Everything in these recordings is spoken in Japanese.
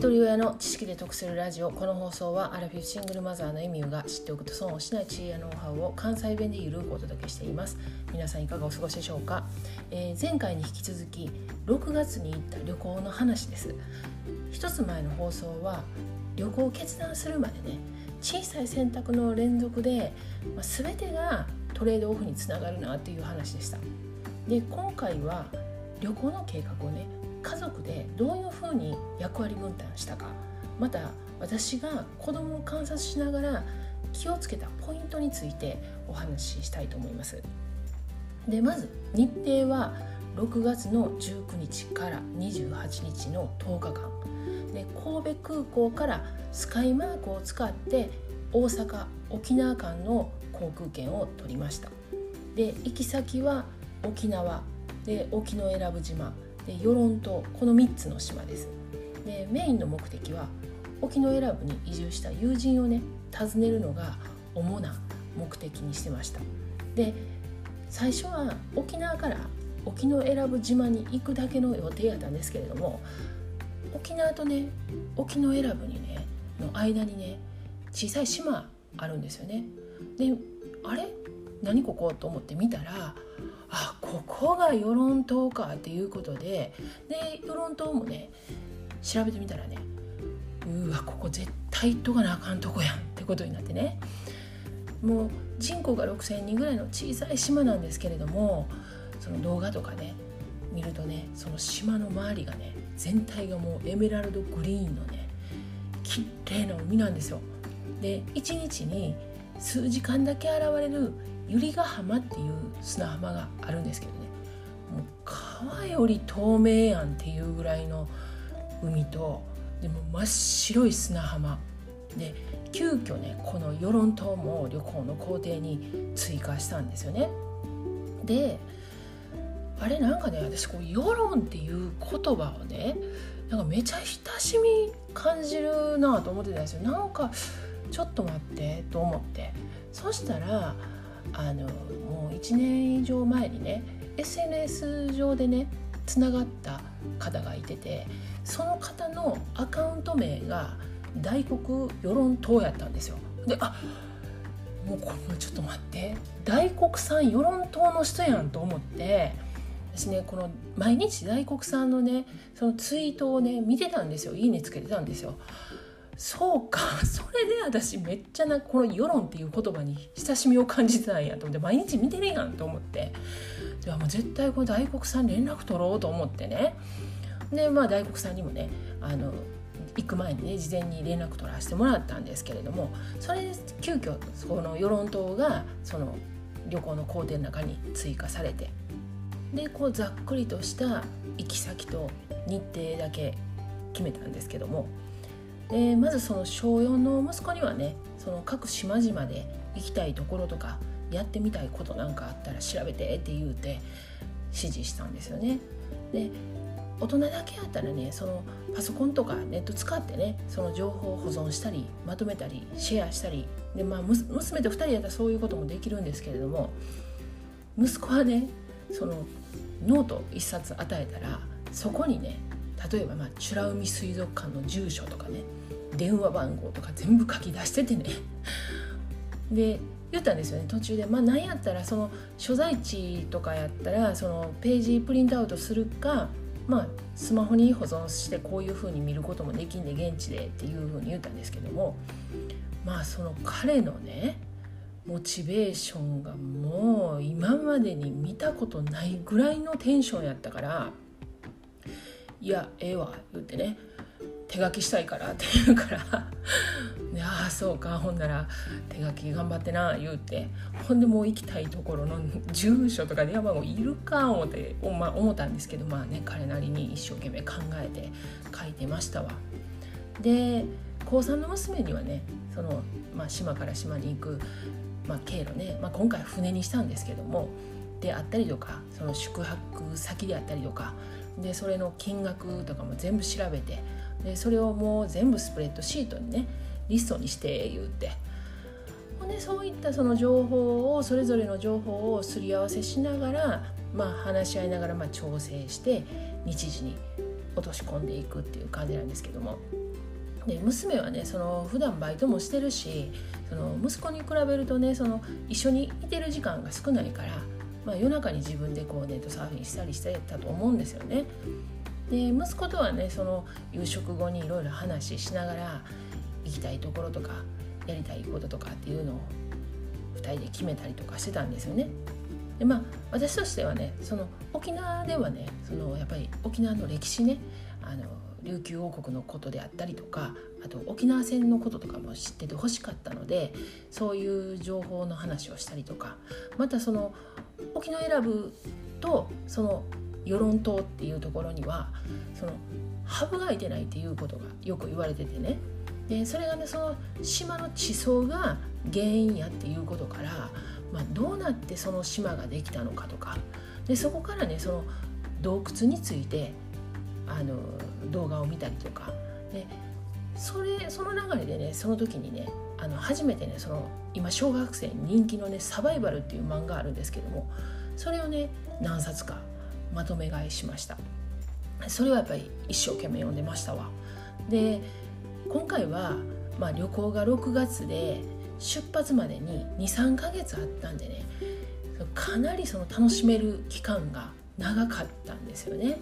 一人親の知識で得するラジオ。この放送はアラフィフシングルマザーのエミューが知っておくと損をしない知恵やノウハウを関西弁でゆるくお届けしています。皆さんいかがお過ごしでしょうか、えー、前回に引き続き6月に行った旅行の話です。一つ前の放送は旅行を決断するまでね小さい選択の連続で、まあ、全てがトレードオフにつながるなっていう話でした。で今回は旅行の計画をね家族でどういうふうに役割分担したかまた私が子供を観察しながら気をつけたポイントについてお話ししたいと思います。でまず日程は6月の19日から28日の10日間。で神戸空港からスカイマークを使って大阪沖縄間の航空券を取りました。で行き先は沖縄。で沖永良部島。で与論島この3つの島です。でメインの目的は沖永良部に移住した友人をね訪ねるのが主な目的にしてました。で最初は沖縄から沖永良部島に行くだけの予定やったんですけれども沖縄とね沖永良部にねの間にね小さい島あるんですよね。であれ？何ここと思って見たらあここが与論島かっていうことでで与論島もね調べてみたらねうわここ絶対行っとかなあかんとこやんってことになってねもう人口が6,000人ぐらいの小さい島なんですけれどもその動画とかね見るとねその島の周りがね全体がもうエメラルドグリーンのね綺麗な海なんですよ。で1日に数時間だけ現れる百合ヶ浜っていう砂浜があるんですけどねもう川より透明やんっていうぐらいの海とでも真っ白い砂浜で急遽ねこの与論島も旅行の工程に追加したんですよね。であれなんかね私こう「世論」っていう言葉をねなんかめちゃ親しみ感じるなと思ってたんですよ。なんかちょっと待ってと思ってそしたらあのもう1年以上前にね SNS 上でねつながった方がいててその方のアカウント名が大黒世論党やったんですよ。であもうこれちょっと待って大黒さん世論党の人やんと思って私ねこの毎日大黒さんのねそのツイートをね見てたんですよいいねつけてたんですよ。そうか。それで私めっちゃなこの「世論」っていう言葉に親しみを感じてたんやと思って毎日見てるやんと思って。でもう絶対これ大黒さん連絡取ろうと思ってね。でまあ大黒さんにもねあの行く前にね事前に連絡取らせてもらったんですけれどもそれで急遽その世論党がその旅行の工程の中に追加されてでこうざっくりとした行き先と日程だけ決めたんですけどもでまずその小4の息子にはねその各島々で行きたいところとかやってみたいことなんかあったら調べてって言うて指示したんですよね。で大人だけやったらねそのパソコンとかネット使ってねその情報を保存したりまとめたりシェアしたりで、まあ、娘と2人やったらそういうこともできるんですけれども息子はねそのノート1冊与えたらそこにね例えば、ま、美ら海水族館の住所とかね電話番号とか全部書き出しててね。で言ったんですよね。途中で。まあ何やったらその所在地とかやったらそのページプリントアウトするかまあスマホに保存してこういうふうに見ることもできんで現地でっていうふうに言ったんですけどもまあその彼のねモチベーションがもう今までに見たことないぐらいのテンションやったから「いやええわ」言ってね。手書きしたいからって言うから「ああそうかほんなら手書き頑張ってな」言うてほんでもう行きたいところの住所とか電話番号いるか思って思ったんですけどまあね彼なりに一生懸命考えて書いてましたわ。で高3の娘にはねその、まあ、島から島に行く、まあ、経路ね、まあ、今回船にしたんですけどもであったりとかその宿泊先であったりとかでそれの金額とかも全部調べてでそれをもう全部スプレッドシートにねリストにして言うてほんでそういったその情報をそれぞれの情報をすり合わせしながら、まあ、話し合いながらまあ調整して日時に落とし込んでいくっていう感じなんですけどもで娘はねその普段バイトもしてるしその息子に比べるとねその一緒にいてる時間が少ないから、まあ、夜中に自分でこうネットサーフィンしたりしてたと思うんですよね。で息子とはねその夕食後にいろいろ話しながら行きたいところとかやりたいこととかっていうのを2人で決めたりとかしてたんですよね。でまあ私としてはねその沖縄ではねそのやっぱり沖縄の歴史ねあの琉球王国のことであったりとかあと沖縄戦のこととかも知っててほしかったのでそういう情報の話をしたりとかまたその沖縄選ぶとその与論島っていうところにはそのハブがいてないっていうことがよく言われててね。でそれがねその島の地層が原因やっていうことから、まあ、どうなってその島ができたのかとか。でそこからねその洞窟についてあの動画を見たりとか。でそれその流れでねその時にねあの初めてねその今小学生に人気のね「サバイバル」っていう漫画あるんですけどもそれをね何冊かまとめ買いしました。それはやっぱり一生懸命読んでましたわ。で今回は、まあ、旅行が6月で出発までに23ヶ月あったんでねかなりその楽しめる期間が長かったんですよね。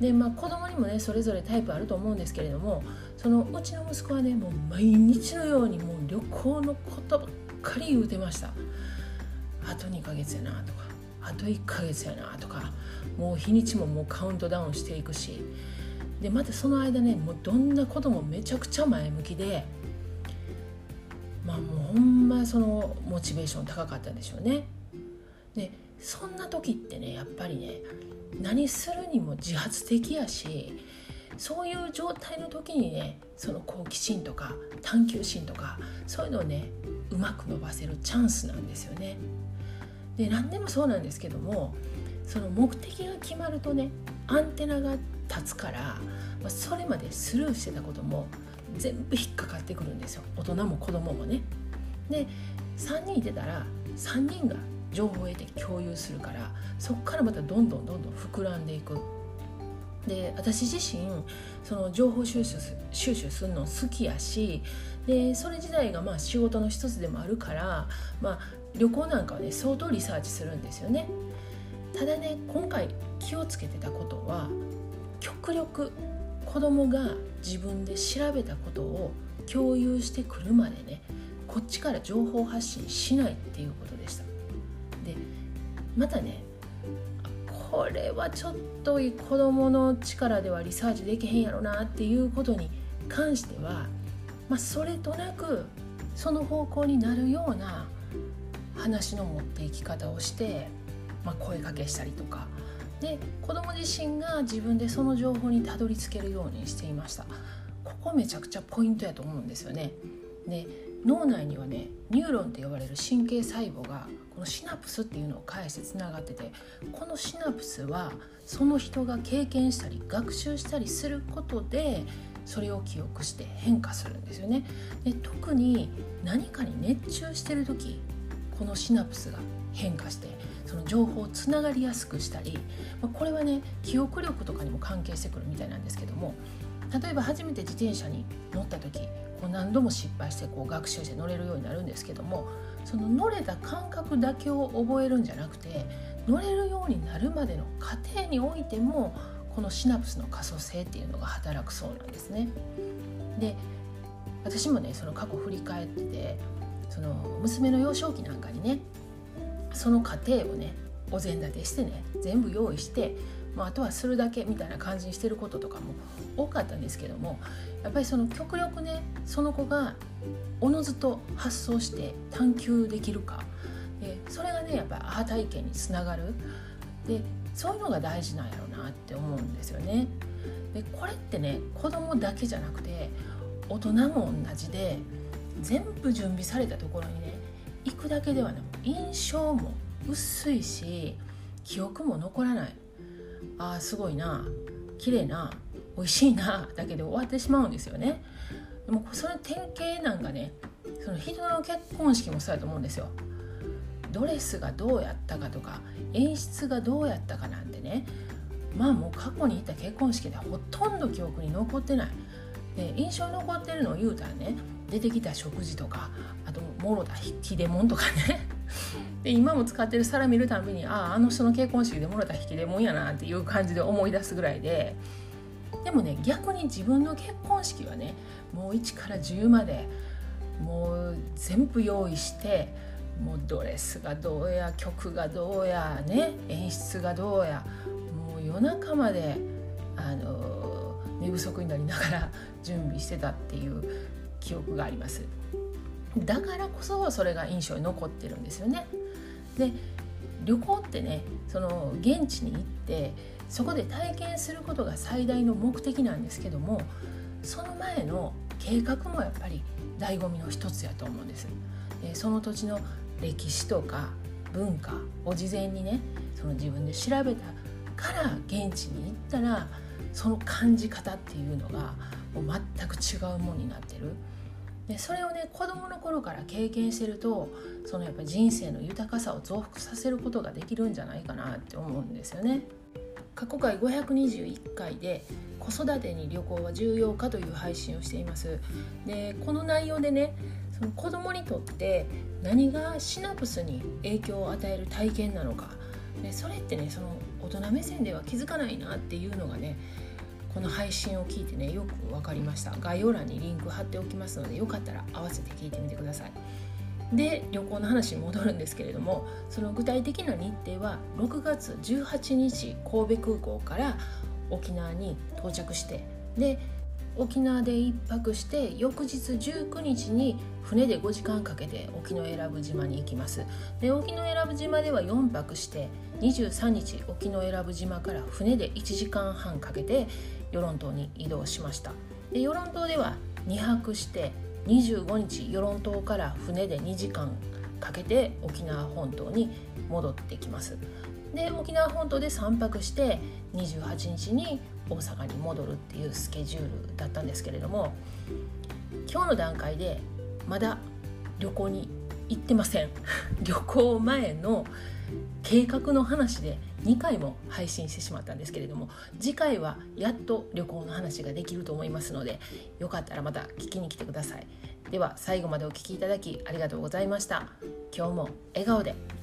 でまあ子供にもねそれぞれタイプあると思うんですけれどもそのうちの息子はねもう毎日のようにもう旅行のことばっかり言うてました。あと2ヶ月やなとか。あと1ヶ月やなとかもう日にちももうカウントダウンしていくしでまたその間ねもうどんなこともめちゃくちゃ前向きでまあもうほんまそのモチベーション高かったんでしょうねでそんな時ってねやっぱりね何するにも自発的やしそういう状態の時にねその好奇心とか探求心とかそういうのをねうまく伸ばせるチャンスなんですよね。で何でもそうなんですけどもその目的が決まるとねアンテナが立つから、まあ、それまでスルーしてたことも全部引っかかってくるんですよ大人も子供もね。で3人いてたら3人が情報を得て共有するからそこからまたどんどんどんどん膨らんでいく。で私自身その情報収集収集するの好きやしでそれ自体がまあ仕事の一つでもあるから、まあ、旅行なんかはね相当リサーチするんですよね。ただね今回気をつけてたことは極力子供が自分で調べたことを共有してくるまでねこっちから情報発信しないっていうことでした。でまたねこれはちょっと子どもの力ではリサーチできへんやろなっていうことに関しては、まあ、それとなくその方向になるような話の持っていき方をして、まあ、声かけしたりとか。で子ども自身が自分でその情報にたどり着けるようにしていました。ここめちゃくちゃポイントやと思うんですよね。で脳内にはねニューロンって呼ばれる神経細胞がこのシナプスっていうのを介してつながっててこのシナプスはその人が経験したり学習したりすることでそれを記憶して変化するんですよね。で特に何かに熱中してる時このシナプスが変化してその情報をつながりやすくしたりまこれはね記憶力とかにも関係してくるみたいなんですけども例えば初めて自転車に乗った時こう何度も失敗してこう学習して乗れるようになるんですけどもその乗れた感覚だけを覚えるんじゃなくて乗れるようになるまでの過程においてもこのシナプスの可塑性っていうのが働くそうなんですね。で私もねその過去振り返っててその娘の幼少期なんかにねその過程をねお膳立てしてね全部用意してまあ、あとはするだけみたいな感じにしてることとかも多かったんですけどもやっぱりその極力ねその子がおのずと発想して探求できるかでそれがねやっぱりアハ体験につながるでそういうのが大事なんやろうなって思うんですよね。でこれってね子供だけじゃなくて大人も同じで全部準備されたところにね行くだけではね印象も薄いし記憶も残らない。ああすごいな。綺麗な。美味しいな。だけで終わってしまうんですよね。でもその典型なんかねその人の結婚式もそうやと思うんですよ。ドレスがどうやったかとか演出がどうやったかなんてね。まあもう過去に行った結婚式でほとんど記憶に残ってない。で印象に残ってるのを言うたらね出てきた食事とかあともろたひでもんとかね。で今も使ってる皿見るたびにあああの人の結婚式でもらった引き出もんやなっていう感じで思い出すぐらいで。でもね逆に自分の結婚式はねもう1から10までもう全部用意してもうドレスがどうや曲がどうやね演出がどうやもう夜中まであの寝不足になりながら準備してたっていう記憶がありますだからこそそれが印象に残ってるんですよねで旅行ってねその現地に行ってそこで体験することが最大の目的なんですけどもその前の計画もやっぱり醍醐味の一つやと思うんです。その土地の歴史とか文化を事前にねその自分で調べたから現地に行ったらその感じ方っていうのがもう全く違うものになってる。でそれをね子どもの頃から経験してるとそのやっぱ人生の豊かさを増幅させることができるんじゃないかなって思うんですよね。過去回521回で子育てに旅行は重要かという配信をしていますでこの内容でねその子供にとって何がシナプスに影響を与える体験なのか。でそれってねその大人目線では気づかないなっていうのがねこの配信を聞いてねよく分かりました。概要欄にリンク貼っておきますのでよかったら合わせて聞いてみてください。で旅行の話に戻るんですけれどもその具体的な日程は6月18日神戸空港から沖縄に到着してで沖縄で1泊して翌日19日に船で5時間かけて沖永良部島に行きます。で沖永良部島では4泊して23日沖永良部島から船で1時間半かけて与論島に移動しました。で与論島では2泊して25日与論島から船で2時間かけて沖縄本島に戻ってきます。で沖縄本島で3泊して28日に大阪に戻るっていうスケジュールだったんですけれども今日の段階でまだ旅行に行ってません。旅行前の計画の話で2回も配信してしまったんですけれども次回はやっと旅行の話ができると思いますのでよかったらまた聞きに来てください。では最後までお聴きいただきありがとうございました。今日も笑顔で。